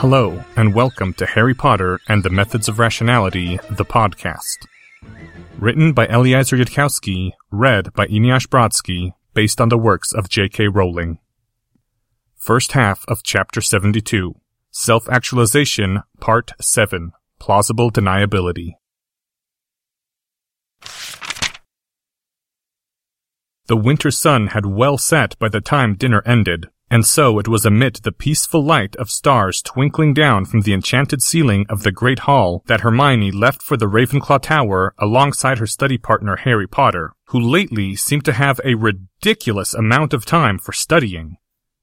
Hello, and welcome to Harry Potter and the Methods of Rationality, the podcast. Written by Eliezer Yudkowsky, read by Eneasz Brodsky, based on the works of J.K. Rowling. First half of Chapter 72 Self Actualization, Part 7 Plausible Deniability. The winter sun had well set by the time dinner ended, and so it was amid the peaceful light of stars twinkling down from the enchanted ceiling of the great hall that Hermione left for the Ravenclaw Tower alongside her study partner Harry Potter, who lately seemed to have a ridiculous amount of time for studying.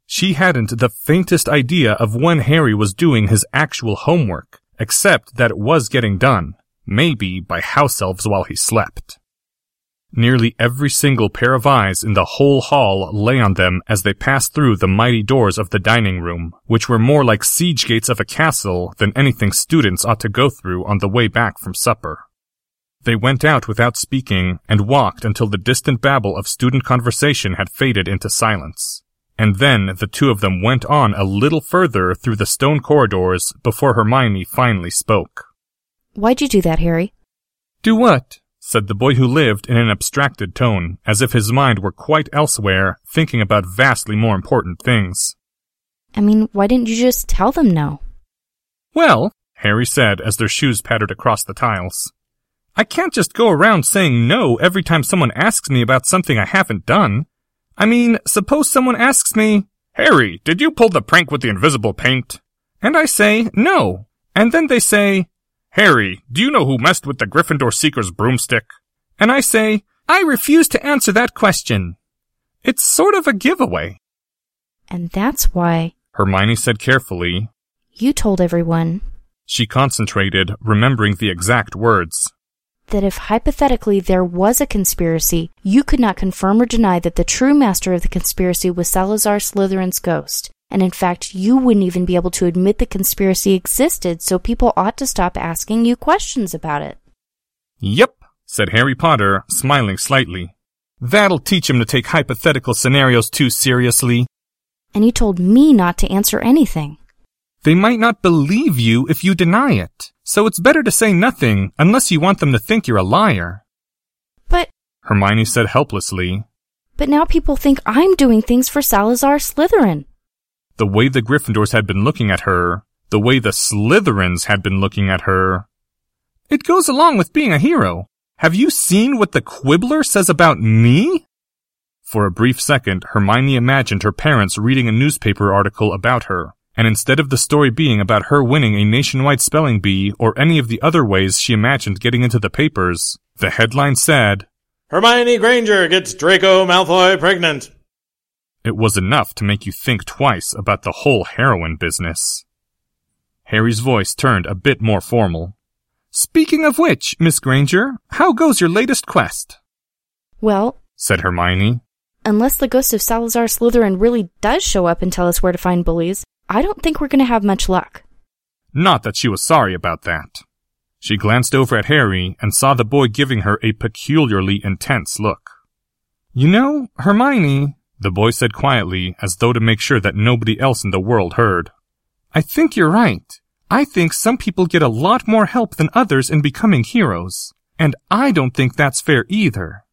She hadn't the faintest idea of when Harry was doing his actual homework, except that it was getting done, maybe by house elves while he slept. Nearly every single pair of eyes in the whole hall lay on them as they passed through the mighty doors of the dining room, which were more like siege gates of a castle than anything students ought to go through on the way back from supper. They went out without speaking and walked until the distant babble of student conversation had faded into silence. And then the two of them went on a little further through the stone corridors before Hermione finally spoke. Why'd you do that, Harry? Do what? Said the boy who lived in an abstracted tone, as if his mind were quite elsewhere, thinking about vastly more important things. I mean, why didn't you just tell them no? Well, Harry said as their shoes pattered across the tiles, I can't just go around saying no every time someone asks me about something I haven't done. I mean, suppose someone asks me, Harry, did you pull the prank with the invisible paint? And I say, no. And then they say, Harry, do you know who messed with the Gryffindor Seeker's broomstick? And I say, I refuse to answer that question. It's sort of a giveaway. And that's why Hermione said carefully. you told everyone She concentrated, remembering the exact words. that if hypothetically there was a conspiracy, you could not confirm or deny that the true master of the conspiracy was Salazar Slytherin's ghost. And in fact, you wouldn't even be able to admit the conspiracy existed, so people ought to stop asking you questions about it. Yep, said Harry Potter, smiling slightly. That'll teach him to take hypothetical scenarios too seriously. And you told me not to answer anything. They might not believe you if you deny it, so it's better to say nothing unless you want them to think you're a liar. But, Hermione said helplessly. but now people think I'm doing things for Salazar Slytherin. The way the Gryffindors had been looking at her, the way the Slytherins had been looking at her. It goes along with being a hero. Have you seen what the Quibbler says about me? For a brief second, Hermione imagined her parents reading a newspaper article about her, and instead of the story being about her winning a nationwide spelling bee or any of the other ways she imagined getting into the papers, the headline said, Hermione Granger gets Draco Malfoy pregnant. It was enough to make you think twice about the whole heroine business. Harry's voice turned a bit more formal. Speaking of which, Miss Granger, how goes your latest quest? Well, said Hermione. unless the ghost of Salazar Slytherin really does show up and tell us where to find bullies, I don't think we're going to have much luck. Not that she was sorry about that. She glanced over at Harry and saw the boy giving her a peculiarly intense look. You know, Hermione, the boy said quietly as though to make sure that nobody else in the world heard. I think you're right. I think some people get a lot more help than others in becoming heroes. And I don't think that's fair either.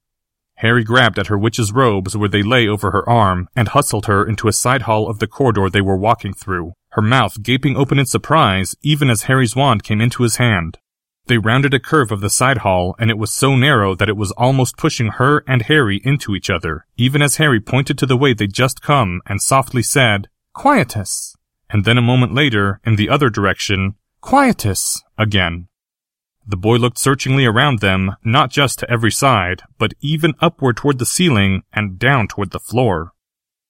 Harry grabbed at her witch's robes where they lay over her arm and hustled her into a side hall of the corridor they were walking through, her mouth gaping open in surprise even as Harry's wand came into his hand. They rounded a curve of the side hall and it was so narrow that it was almost pushing her and Harry into each other, even as Harry pointed to the way they'd just come and softly said, Quietus. And then a moment later, in the other direction, Quietus, again. The boy looked searchingly around them, not just to every side, but even upward toward the ceiling and down toward the floor.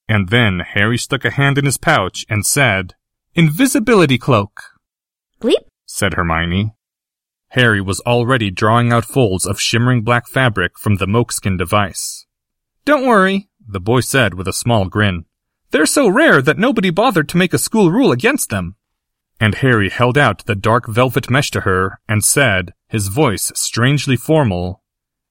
And then Harry stuck a hand in his pouch and said, Invisibility cloak, Bleep. said Hermione. Harry was already drawing out folds of shimmering black fabric from the mokeskin device. Don't worry, the boy said with a small grin. They're so rare that nobody bothered to make a school rule against them. And Harry held out the dark velvet mesh to her and said, his voice strangely formal,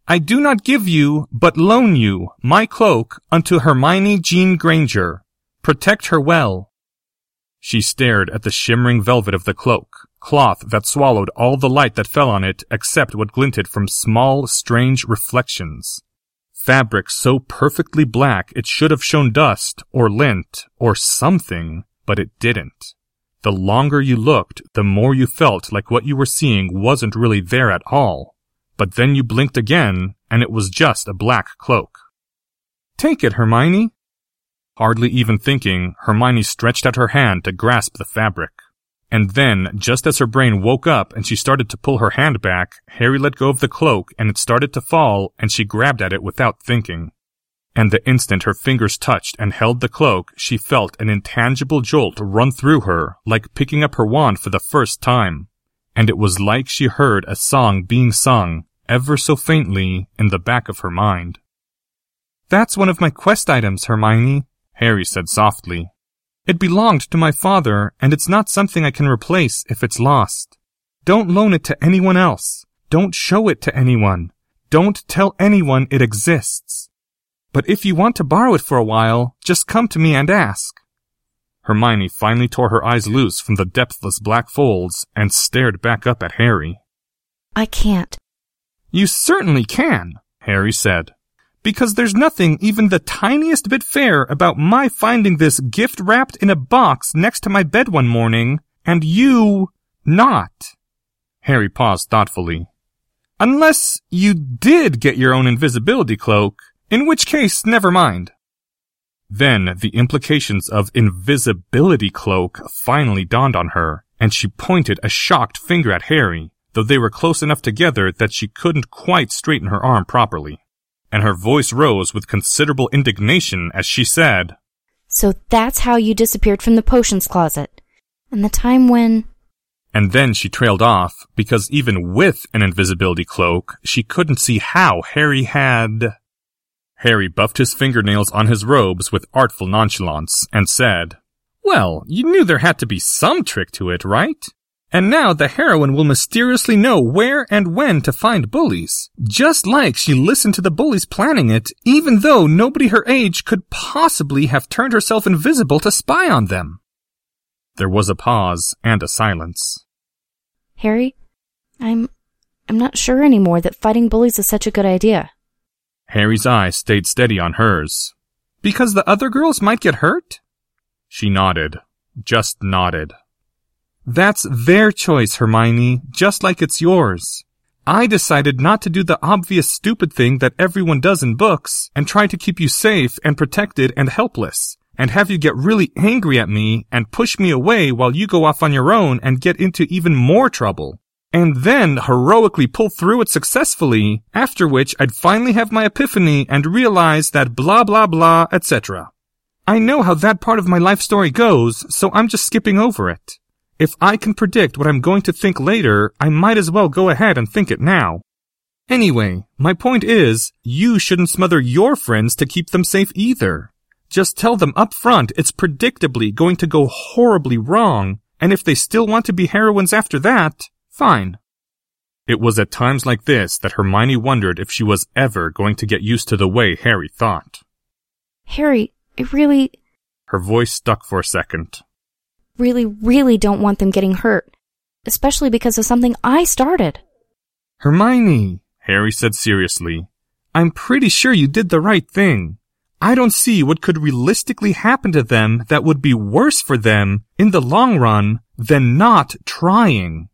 I do not give you, but loan you, my cloak unto Hermione Jean Granger. Protect her well. She stared at the shimmering velvet of the cloak, cloth that swallowed all the light that fell on it except what glinted from small, strange reflections. Fabric so perfectly black it should have shown dust, or lint, or something, but it didn't. The longer you looked, the more you felt like what you were seeing wasn't really there at all. But then you blinked again, and it was just a black cloak. Take it, Hermione. Hardly even thinking, Hermione stretched out her hand to grasp the fabric. And then, just as her brain woke up and she started to pull her hand back, Harry let go of the cloak and it started to fall and she grabbed at it without thinking. And the instant her fingers touched and held the cloak, she felt an intangible jolt run through her, like picking up her wand for the first time. And it was like she heard a song being sung, ever so faintly, in the back of her mind. That's one of my quest items, Hermione, Harry said softly. It belonged to my father, and it's not something I can replace if it's lost. Don't loan it to anyone else. Don't show it to anyone. Don't tell anyone it exists. But if you want to borrow it for a while, just come to me and ask. Hermione finally tore her eyes loose from the depthless black folds and stared back up at Harry. I can't. You certainly can, Harry said because there's nothing even the tiniest bit fair about my finding this gift wrapped in a box next to my bed one morning, and you not. Harry paused thoughtfully. Unless you did get your own invisibility cloak, in which case, never mind. Then the implications of invisibility cloak finally dawned on her, and she pointed a shocked finger at Harry, though they were close enough together that she couldn't quite straighten her arm properly and her voice rose with considerable indignation as she said, So that's how you disappeared from the potions closet. And the time when. And then she trailed off, because even with an invisibility cloak, she couldn't see how Harry had. Harry buffed his fingernails on his robes with artful nonchalance and said, Well, you knew there had to be some trick to it, right? And now the heroine will mysteriously know where and when to find bullies. Just like she listened to the bullies planning it, even though nobody her age could possibly have turned herself invisible to spy on them. There was a pause and a silence. Harry, I'm, I'm not sure anymore that fighting bullies is such a good idea. Harry's eyes stayed steady on hers. Because the other girls might get hurt? She nodded. Just nodded. That's their choice, Hermione, just like it's yours. I decided not to do the obvious stupid thing that everyone does in books and try to keep you safe and protected and helpless and have you get really angry at me and push me away while you go off on your own and get into even more trouble. And then heroically pull through it successfully, after which I'd finally have my epiphany and realize that blah blah blah, etc. I know how that part of my life story goes, so I'm just skipping over it. If I can predict what I'm going to think later, I might as well go ahead and think it now. Anyway, my point is, you shouldn't smother your friends to keep them safe either. Just tell them up front it's predictably going to go horribly wrong, and if they still want to be heroines after that, fine. It was at times like this that Hermione wondered if she was ever going to get used to the way Harry thought. Harry, I really. Her voice stuck for a second really, really don't want them getting hurt, especially because of something I started. Hermione, Harry said seriously, I'm pretty sure you did the right thing. I don't see what could realistically happen to them that would be worse for them in the long run than not trying.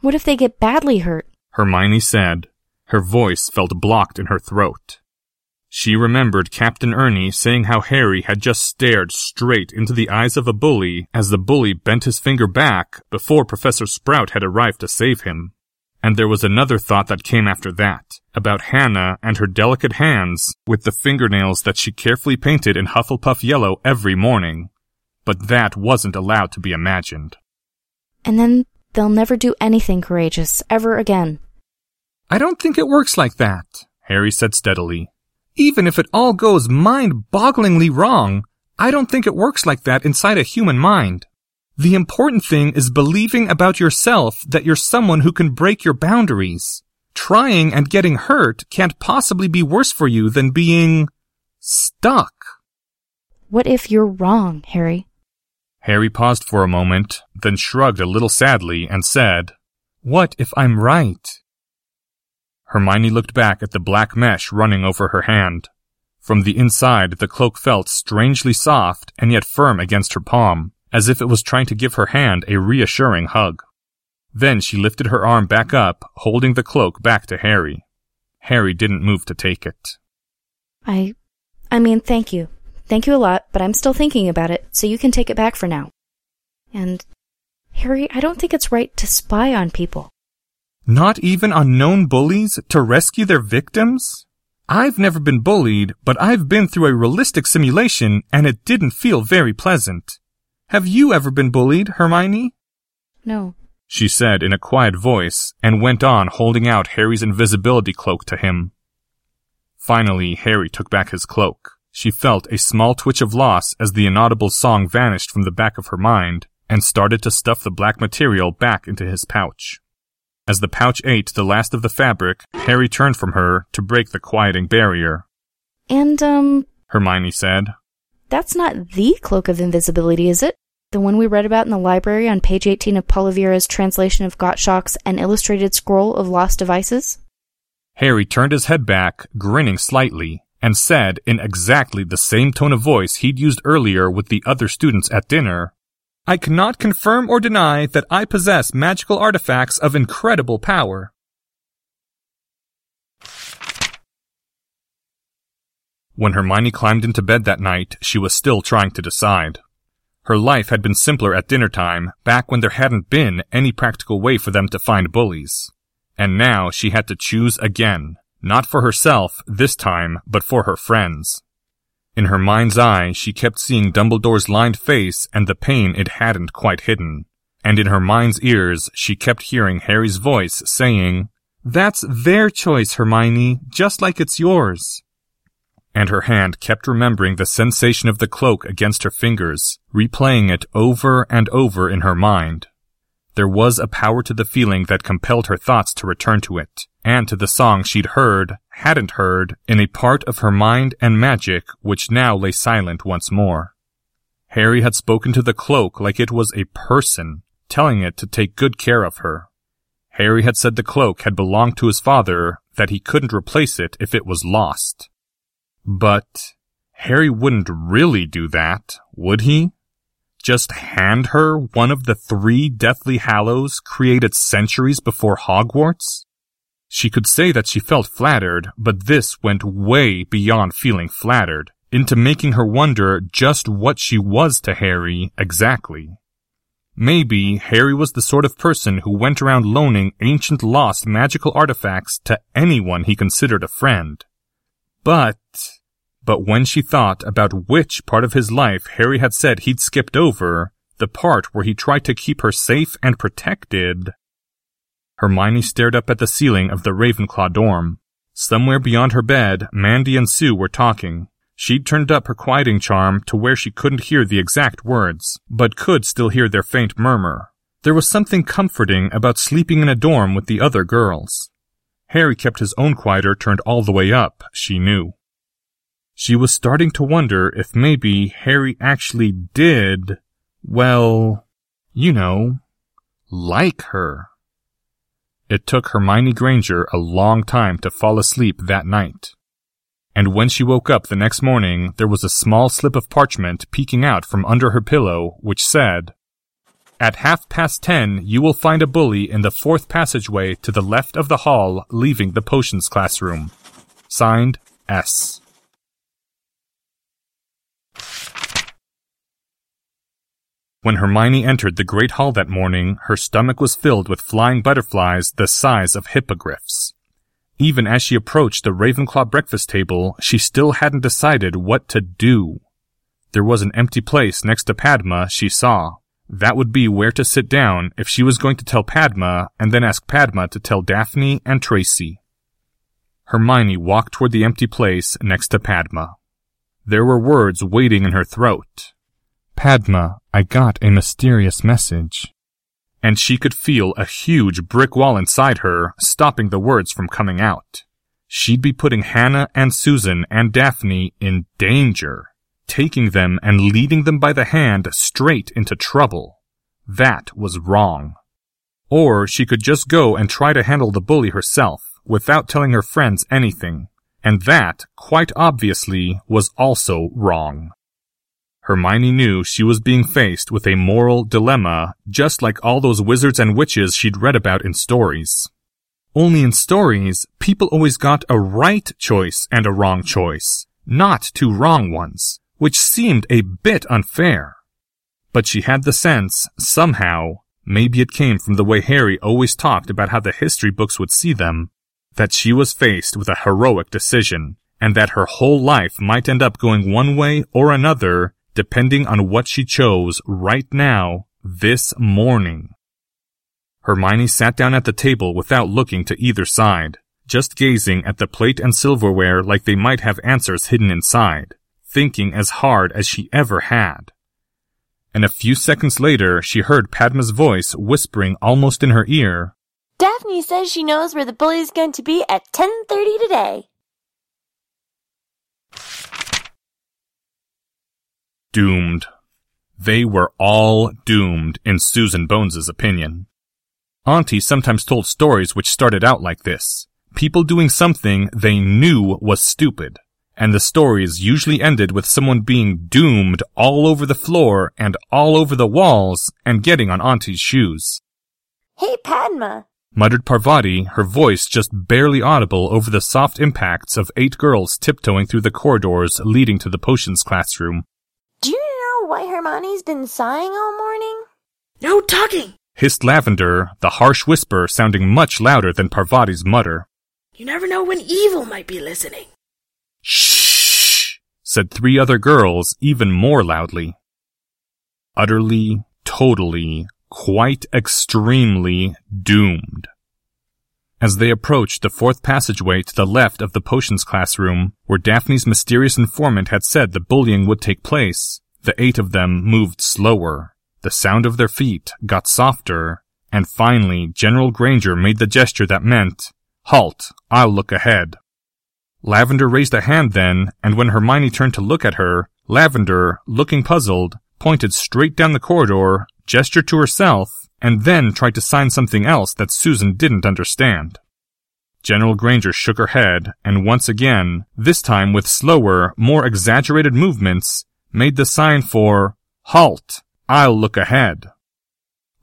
What if they get badly hurt? Hermione said. Her voice felt blocked in her throat. She remembered Captain Ernie saying how Harry had just stared straight into the eyes of a bully as the bully bent his finger back before Professor Sprout had arrived to save him. And there was another thought that came after that, about Hannah and her delicate hands with the fingernails that she carefully painted in Hufflepuff yellow every morning. But that wasn't allowed to be imagined. And then they'll never do anything courageous ever again. I don't think it works like that, Harry said steadily. Even if it all goes mind-bogglingly wrong, I don't think it works like that inside a human mind. The important thing is believing about yourself that you're someone who can break your boundaries. Trying and getting hurt can't possibly be worse for you than being stuck. What if you're wrong, Harry? Harry paused for a moment, then shrugged a little sadly and said, What if I'm right? Hermione looked back at the black mesh running over her hand. From the inside, the cloak felt strangely soft and yet firm against her palm, as if it was trying to give her hand a reassuring hug. Then she lifted her arm back up, holding the cloak back to Harry. Harry didn't move to take it. I. I mean, thank you. Thank you a lot, but I'm still thinking about it, so you can take it back for now. And, Harry, I don't think it's right to spy on people. Not even on known bullies to rescue their victims? I've never been bullied, but I've been through a realistic simulation and it didn't feel very pleasant. Have you ever been bullied, Hermione? No. She said in a quiet voice and went on holding out Harry's invisibility cloak to him. Finally, Harry took back his cloak. She felt a small twitch of loss as the inaudible song vanished from the back of her mind and started to stuff the black material back into his pouch. As the pouch ate the last of the fabric, Harry turned from her to break the quieting barrier. And, um, Hermione said. That's not the cloak of invisibility, is it? The one we read about in the library on page 18 of Polyvira's translation of Gottschalk's An Illustrated Scroll of Lost Devices? Harry turned his head back, grinning slightly, and said in exactly the same tone of voice he'd used earlier with the other students at dinner, I cannot confirm or deny that I possess magical artifacts of incredible power. When Hermione climbed into bed that night, she was still trying to decide. Her life had been simpler at dinner time, back when there hadn't been any practical way for them to find bullies. And now she had to choose again, not for herself this time, but for her friends. In her mind's eye, she kept seeing Dumbledore's lined face and the pain it hadn't quite hidden. And in her mind's ears, she kept hearing Harry's voice saying, That's their choice, Hermione, just like it's yours. And her hand kept remembering the sensation of the cloak against her fingers, replaying it over and over in her mind. There was a power to the feeling that compelled her thoughts to return to it, and to the song she'd heard, hadn't heard, in a part of her mind and magic which now lay silent once more. Harry had spoken to the cloak like it was a person, telling it to take good care of her. Harry had said the cloak had belonged to his father, that he couldn't replace it if it was lost. But Harry wouldn't really do that, would he? Just hand her one of the three Deathly Hallows created centuries before Hogwarts? She could say that she felt flattered, but this went way beyond feeling flattered, into making her wonder just what she was to Harry exactly. Maybe Harry was the sort of person who went around loaning ancient lost magical artifacts to anyone he considered a friend. But but when she thought about which part of his life Harry had said he'd skipped over, the part where he tried to keep her safe and protected, Hermione stared up at the ceiling of the Ravenclaw dorm. Somewhere beyond her bed, Mandy and Sue were talking. She'd turned up her quieting charm to where she couldn't hear the exact words, but could still hear their faint murmur. There was something comforting about sleeping in a dorm with the other girls. Harry kept his own quieter turned all the way up, she knew. She was starting to wonder if maybe Harry actually did, well, you know, like her. It took Hermione Granger a long time to fall asleep that night. And when she woke up the next morning, there was a small slip of parchment peeking out from under her pillow, which said, At half past ten, you will find a bully in the fourth passageway to the left of the hall leaving the potions classroom. Signed, S. When Hermione entered the Great Hall that morning, her stomach was filled with flying butterflies the size of hippogriffs. Even as she approached the Ravenclaw breakfast table, she still hadn't decided what to do. There was an empty place next to Padma, she saw. That would be where to sit down if she was going to tell Padma and then ask Padma to tell Daphne and Tracy. Hermione walked toward the empty place next to Padma. There were words waiting in her throat, Padma, I got a mysterious message. And she could feel a huge brick wall inside her, stopping the words from coming out. She'd be putting Hannah and Susan and Daphne in danger. taking them and leading them by the hand straight into trouble. That was wrong. Or she could just go and try to handle the bully herself without telling her friends anything. And that, quite obviously, was also wrong. Hermione knew she was being faced with a moral dilemma, just like all those wizards and witches she'd read about in stories. Only in stories, people always got a right choice and a wrong choice, not two wrong ones, which seemed a bit unfair. But she had the sense, somehow, maybe it came from the way Harry always talked about how the history books would see them, that she was faced with a heroic decision, and that her whole life might end up going one way or another depending on what she chose right now, this morning. Hermione sat down at the table without looking to either side, just gazing at the plate and silverware like they might have answers hidden inside, thinking as hard as she ever had. And a few seconds later, she heard Padma's voice whispering almost in her ear, Daphne says she knows where the bully's going to be at 10.30 today. Doomed. They were all doomed, in Susan Bones's opinion. Auntie sometimes told stories which started out like this. People doing something they knew was stupid. And the stories usually ended with someone being doomed all over the floor and all over the walls and getting on Auntie's shoes. Hey, Padma, muttered Parvati, her voice just barely audible over the soft impacts of eight girls tiptoeing through the corridors leading to the potions classroom. Do you know why Hermione's been sighing all morning? No talking, hissed Lavender, the harsh whisper sounding much louder than Parvati's mutter. You never know when evil might be listening. Shh, said three other girls even more loudly. Utterly, totally, quite extremely doomed. As they approached the fourth passageway to the left of the potions classroom, where Daphne's mysterious informant had said the bullying would take place, the eight of them moved slower. The sound of their feet got softer, and finally General Granger made the gesture that meant, Halt, I'll look ahead. Lavender raised a hand then, and when Hermione turned to look at her, Lavender, looking puzzled, pointed straight down the corridor gestured to herself, and then tried to sign something else that Susan didn't understand. General Granger shook her head, and once again, this time with slower, more exaggerated movements, made the sign for, Halt! I'll look ahead.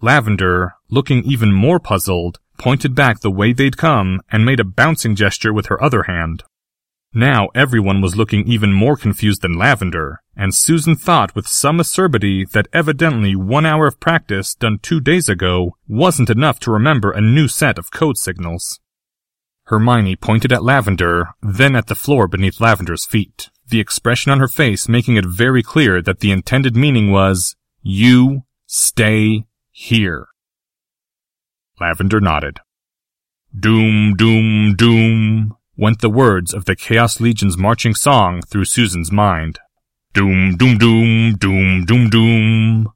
Lavender, looking even more puzzled, pointed back the way they'd come and made a bouncing gesture with her other hand. Now everyone was looking even more confused than Lavender, and Susan thought with some acerbity that evidently one hour of practice done two days ago wasn't enough to remember a new set of code signals. Hermione pointed at Lavender, then at the floor beneath Lavender's feet, the expression on her face making it very clear that the intended meaning was, You stay here. Lavender nodded. Doom, doom, doom, went the words of the Chaos Legion's marching song through Susan's mind. Doom, doom, doom, doom, doom, doom.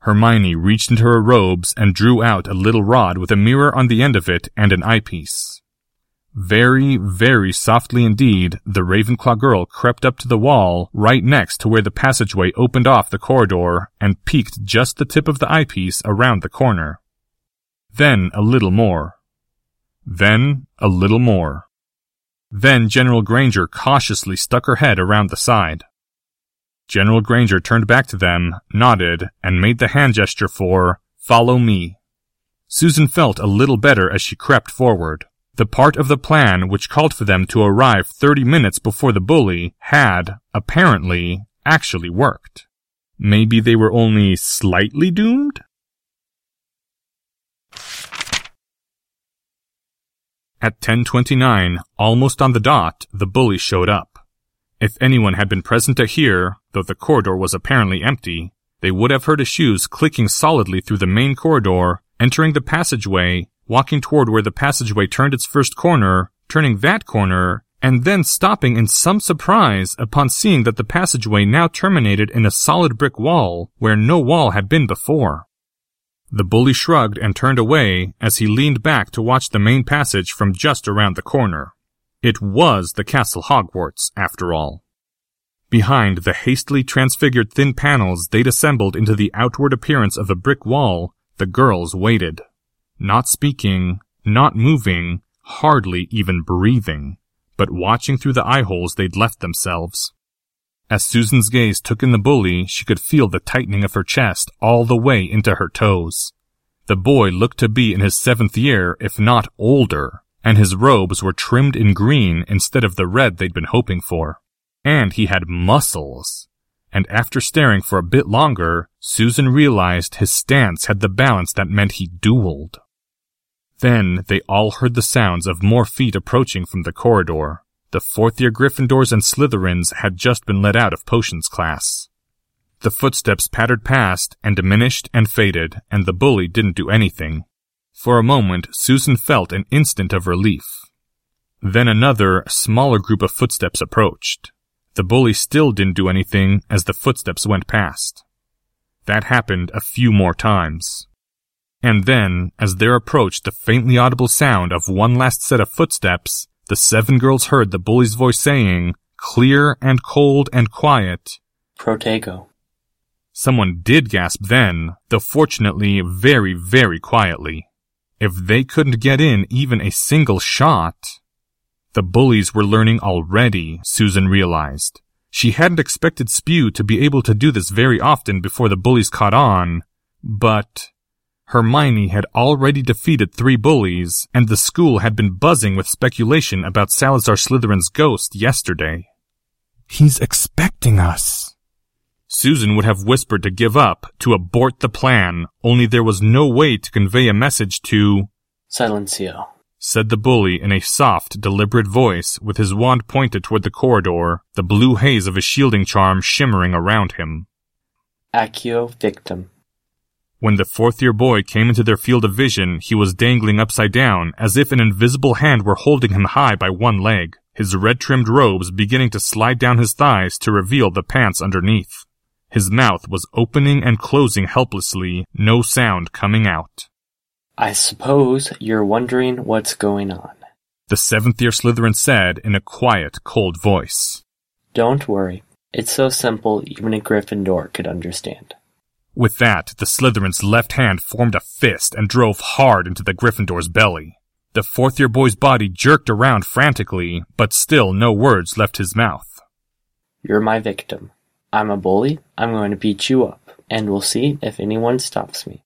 Hermione reached into her robes and drew out a little rod with a mirror on the end of it and an eyepiece. Very, very softly indeed, the Ravenclaw girl crept up to the wall right next to where the passageway opened off the corridor and peeked just the tip of the eyepiece around the corner. Then a little more. Then a little more. Then General Granger cautiously stuck her head around the side. General Granger turned back to them, nodded, and made the hand gesture for, follow me. Susan felt a little better as she crept forward. The part of the plan which called for them to arrive 30 minutes before the bully had, apparently, actually worked. Maybe they were only slightly doomed? At 1029, almost on the dot, the bully showed up. If anyone had been present to hear, though the corridor was apparently empty, they would have heard his shoes clicking solidly through the main corridor, entering the passageway, walking toward where the passageway turned its first corner, turning that corner, and then stopping in some surprise upon seeing that the passageway now terminated in a solid brick wall where no wall had been before. The bully shrugged and turned away as he leaned back to watch the main passage from just around the corner. It was the Castle Hogwarts, after all. Behind the hastily transfigured thin panels they'd assembled into the outward appearance of a brick wall, the girls waited. Not speaking, not moving, hardly even breathing, but watching through the eye holes they'd left themselves. As Susan's gaze took in the bully, she could feel the tightening of her chest all the way into her toes. The boy looked to be in his seventh year, if not older, and his robes were trimmed in green instead of the red they'd been hoping for. And he had muscles. And after staring for a bit longer, Susan realized his stance had the balance that meant he dueled. Then they all heard the sounds of more feet approaching from the corridor. The fourth year Gryffindors and Slytherins had just been let out of potions class. The footsteps pattered past and diminished and faded, and the bully didn't do anything. For a moment, Susan felt an instant of relief. Then another, smaller group of footsteps approached. The bully still didn't do anything as the footsteps went past. That happened a few more times. And then, as there approached the faintly audible sound of one last set of footsteps, the seven girls heard the bully's voice saying, clear and cold and quiet, Protego. Someone did gasp then, though fortunately very, very quietly. If they couldn't get in even a single shot. The bullies were learning already, Susan realized. She hadn't expected SPHEW to be able to do this very often before the bullies caught on, but Hermione had already defeated three bullies, and the school had been buzzing with speculation about Salazar Slytherin's ghost yesterday. He's expecting us. Susan would have whispered to give up, to abort the plan, only there was no way to convey a message to Silencio. said the bully in a soft, deliberate voice, with his wand pointed toward the corridor, the blue haze of his shielding charm shimmering around him. Accio victim. When the fourth year boy came into their field of vision, he was dangling upside down, as if an invisible hand were holding him high by one leg, his red trimmed robes beginning to slide down his thighs to reveal the pants underneath. His mouth was opening and closing helplessly, no sound coming out. I suppose you're wondering what's going on. The seventh year Slytherin said in a quiet, cold voice. Don't worry. It's so simple even a Gryffindor could understand. With that, the Slytherin's left hand formed a fist and drove hard into the Gryffindor's belly. The fourth year boy's body jerked around frantically, but still no words left his mouth. You're my victim. I'm a bully. I'm going to beat you up, and we'll see if anyone stops me.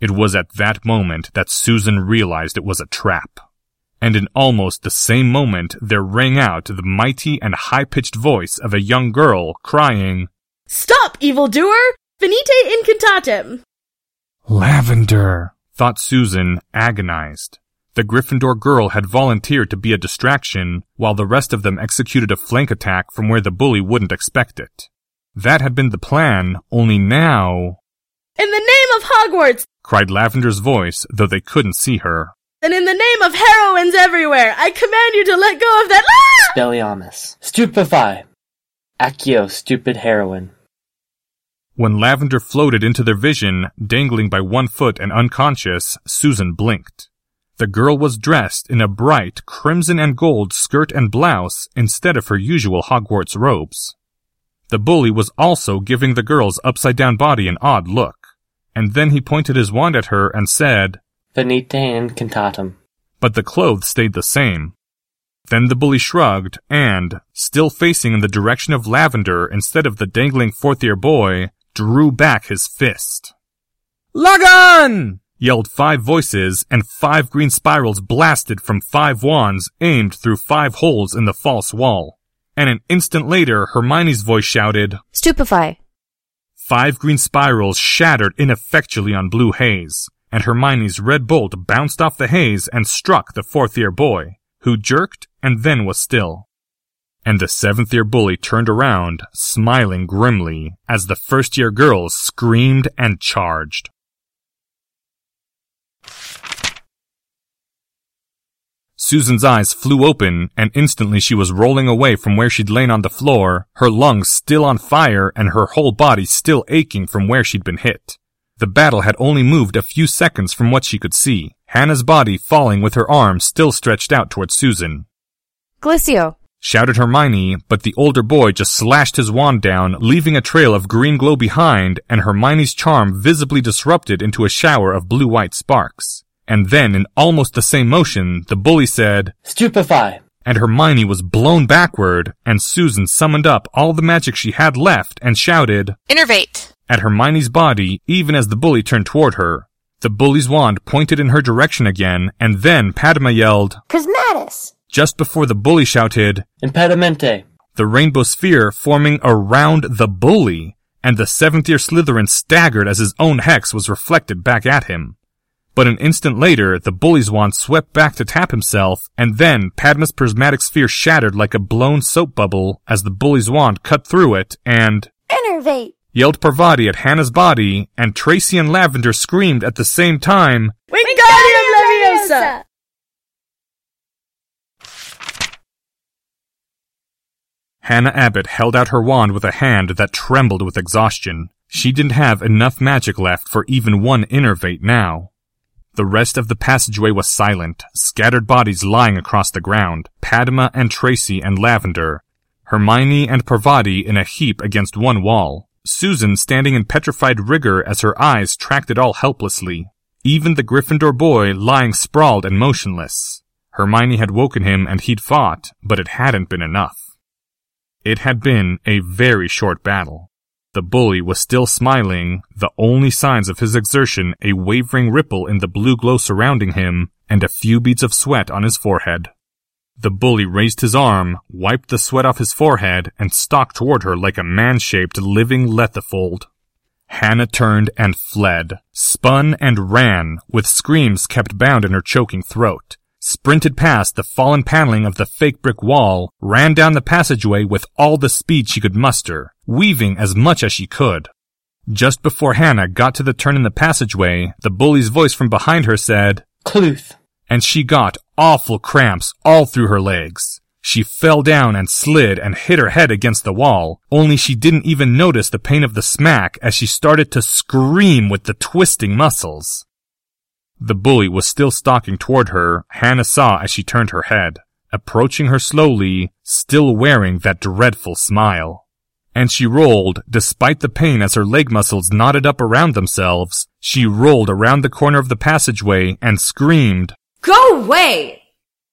It was at that moment that Susan realized it was a trap. And in almost the same moment, there rang out the mighty and high-pitched voice of a young girl crying, Stop, evildoer! Venite incantatem! Lavender, thought Susan, agonized. The Gryffindor girl had volunteered to be a distraction, while the rest of them executed a flank attack from where the bully wouldn't expect it. That had been the plan, only now, In the name of Hogwarts, cried Lavender's voice, though they couldn't see her. and in the name of heroines everywhere, I command you to let go of that. Ah! Expelliarmus. Stupefy. Accio, stupid heroine. When Lavender floated into their vision, dangling by one foot and unconscious, Susan blinked. The girl was dressed in a bright crimson and gold skirt and blouse instead of her usual Hogwarts robes. The bully was also giving the girl's upside down body an odd look, and then he pointed his wand at her and said, Venite incantatem. but the clothes stayed the same. Then the bully shrugged and, still facing in the direction of Lavender instead of the dangling fourth year boy, drew back his fist. Lagan! yelled five voices, and five green spirals blasted from five wands aimed through five holes in the false wall. And an instant later, Hermione's voice shouted, Stupefy. Five green spirals shattered ineffectually on blue haze, and Hermione's red bolt bounced off the haze and struck the fourth year boy, who jerked and then was still. And the seventh year bully turned around, smiling grimly, as the first year girls screamed and charged. Susan's eyes flew open, and instantly she was rolling away from where she'd lain on the floor, her lungs still on fire and her whole body still aching from where she'd been hit. The battle had only moved a few seconds from what she could see, Hannah's body falling with her arms still stretched out towards Susan. Glicio. Shouted Hermione, but the older boy just slashed his wand down, leaving a trail of green glow behind, and Hermione's charm visibly disrupted into a shower of blue-white sparks. And then, in almost the same motion, the bully said, Stupefy! and Hermione was blown backward, and Susan summoned up all the magic she had left and shouted Innervate! at Hermione's body even as the bully turned toward her. The bully's wand pointed in her direction again, and then Padma yelled, Prismatis. Just before the bully shouted, Impedimenta! the rainbow sphere forming around the bully, and the seventh year Slytherin staggered as his own hex was reflected back at him. But an instant later, the bully's wand swept back to tap himself, and then Padma's prismatic sphere shattered like a blown soap bubble as the bully's wand cut through it, and Innervate. yelled Parvati at Hannah's body, and Tracy and Lavender screamed at the same time, Wingardium Leviosa! Hannah Abbott held out her wand with a hand that trembled with exhaustion. She didn't have enough magic left for even one innervate now. The rest of the passageway was silent, scattered bodies lying across the ground, Padma and Tracy and Lavender, Hermione and Parvati in a heap against one wall, Susan standing in petrified rigor as her eyes tracked it all helplessly, even the Gryffindor boy lying sprawled and motionless. Hermione had woken him and he'd fought, but it hadn't been enough. It had been a very short battle. The bully was still smiling, the only signs of his exertion a wavering ripple in the blue glow surrounding him, and a few beads of sweat on his forehead. The bully raised his arm, wiped the sweat off his forehead, and stalked toward her like a man-shaped living lethifold. Hannah turned and fled, spun and ran, with screams kept bound in her choking throat, sprinted past the fallen paneling of the fake brick wall, ran down the passageway with all the speed she could muster, weaving as much as she could. Just before Hannah got to the turn in the passageway, the bully's voice from behind her said, Cluth! and she got awful cramps all through her legs. She fell down and slid and hit her head against the wall, only she didn't even notice the pain of the smack as she started to scream with the twisting muscles. The bully was still stalking toward her, Hannah saw as she turned her head, approaching her slowly, still wearing that dreadful smile. And she rolled, despite the pain as her leg muscles knotted up around themselves, she rolled around the corner of the passageway and screamed, Go away!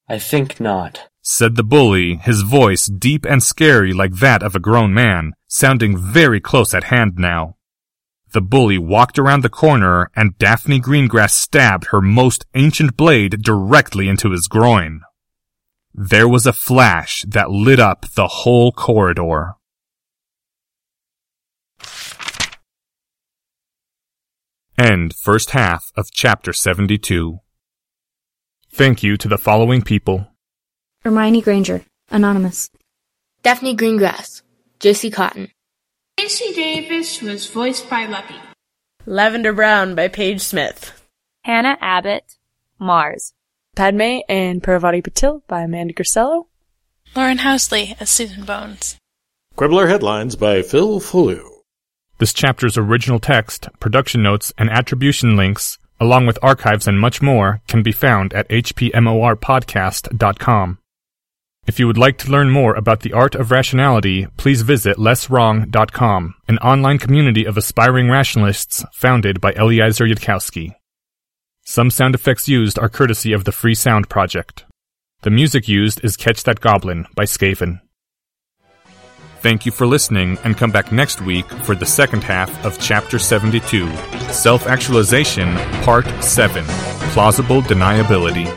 I think not. said the bully, his voice deep and scary like that of a grown man, sounding very close at hand now. The bully walked around the corner and Daphne Greengrass stabbed her most ancient blade directly into his groin. There was a flash that lit up the whole corridor. End first half of chapter 72. Thank you to the following people. Hermione Granger, Anonymous. Daphne Greengrass. Josie Cotton. Casey Davis was voiced by Lucky. Lavender Brown by Paige Smith. Hannah Abbott, Mars. Padma and Parvati Patil by Amanda Grisello. Lauren Housley as Susan Bones. Quibbler headlines by Phil Fullew. This chapter's original text, production notes, and attribution links, along with archives and much more, can be found at hpmorpodcast.com. If you would like to learn more about the art of rationality, please visit lesswrong.com, an online community of aspiring rationalists founded by Eliezer Yudkowsky. Some sound effects used are courtesy of the Free Sound Project. The music used is Catch That Goblin by Skaven. Thank you for listening and come back next week for the second half of Chapter 72 Self Actualization, Part 7 Plausible Deniability.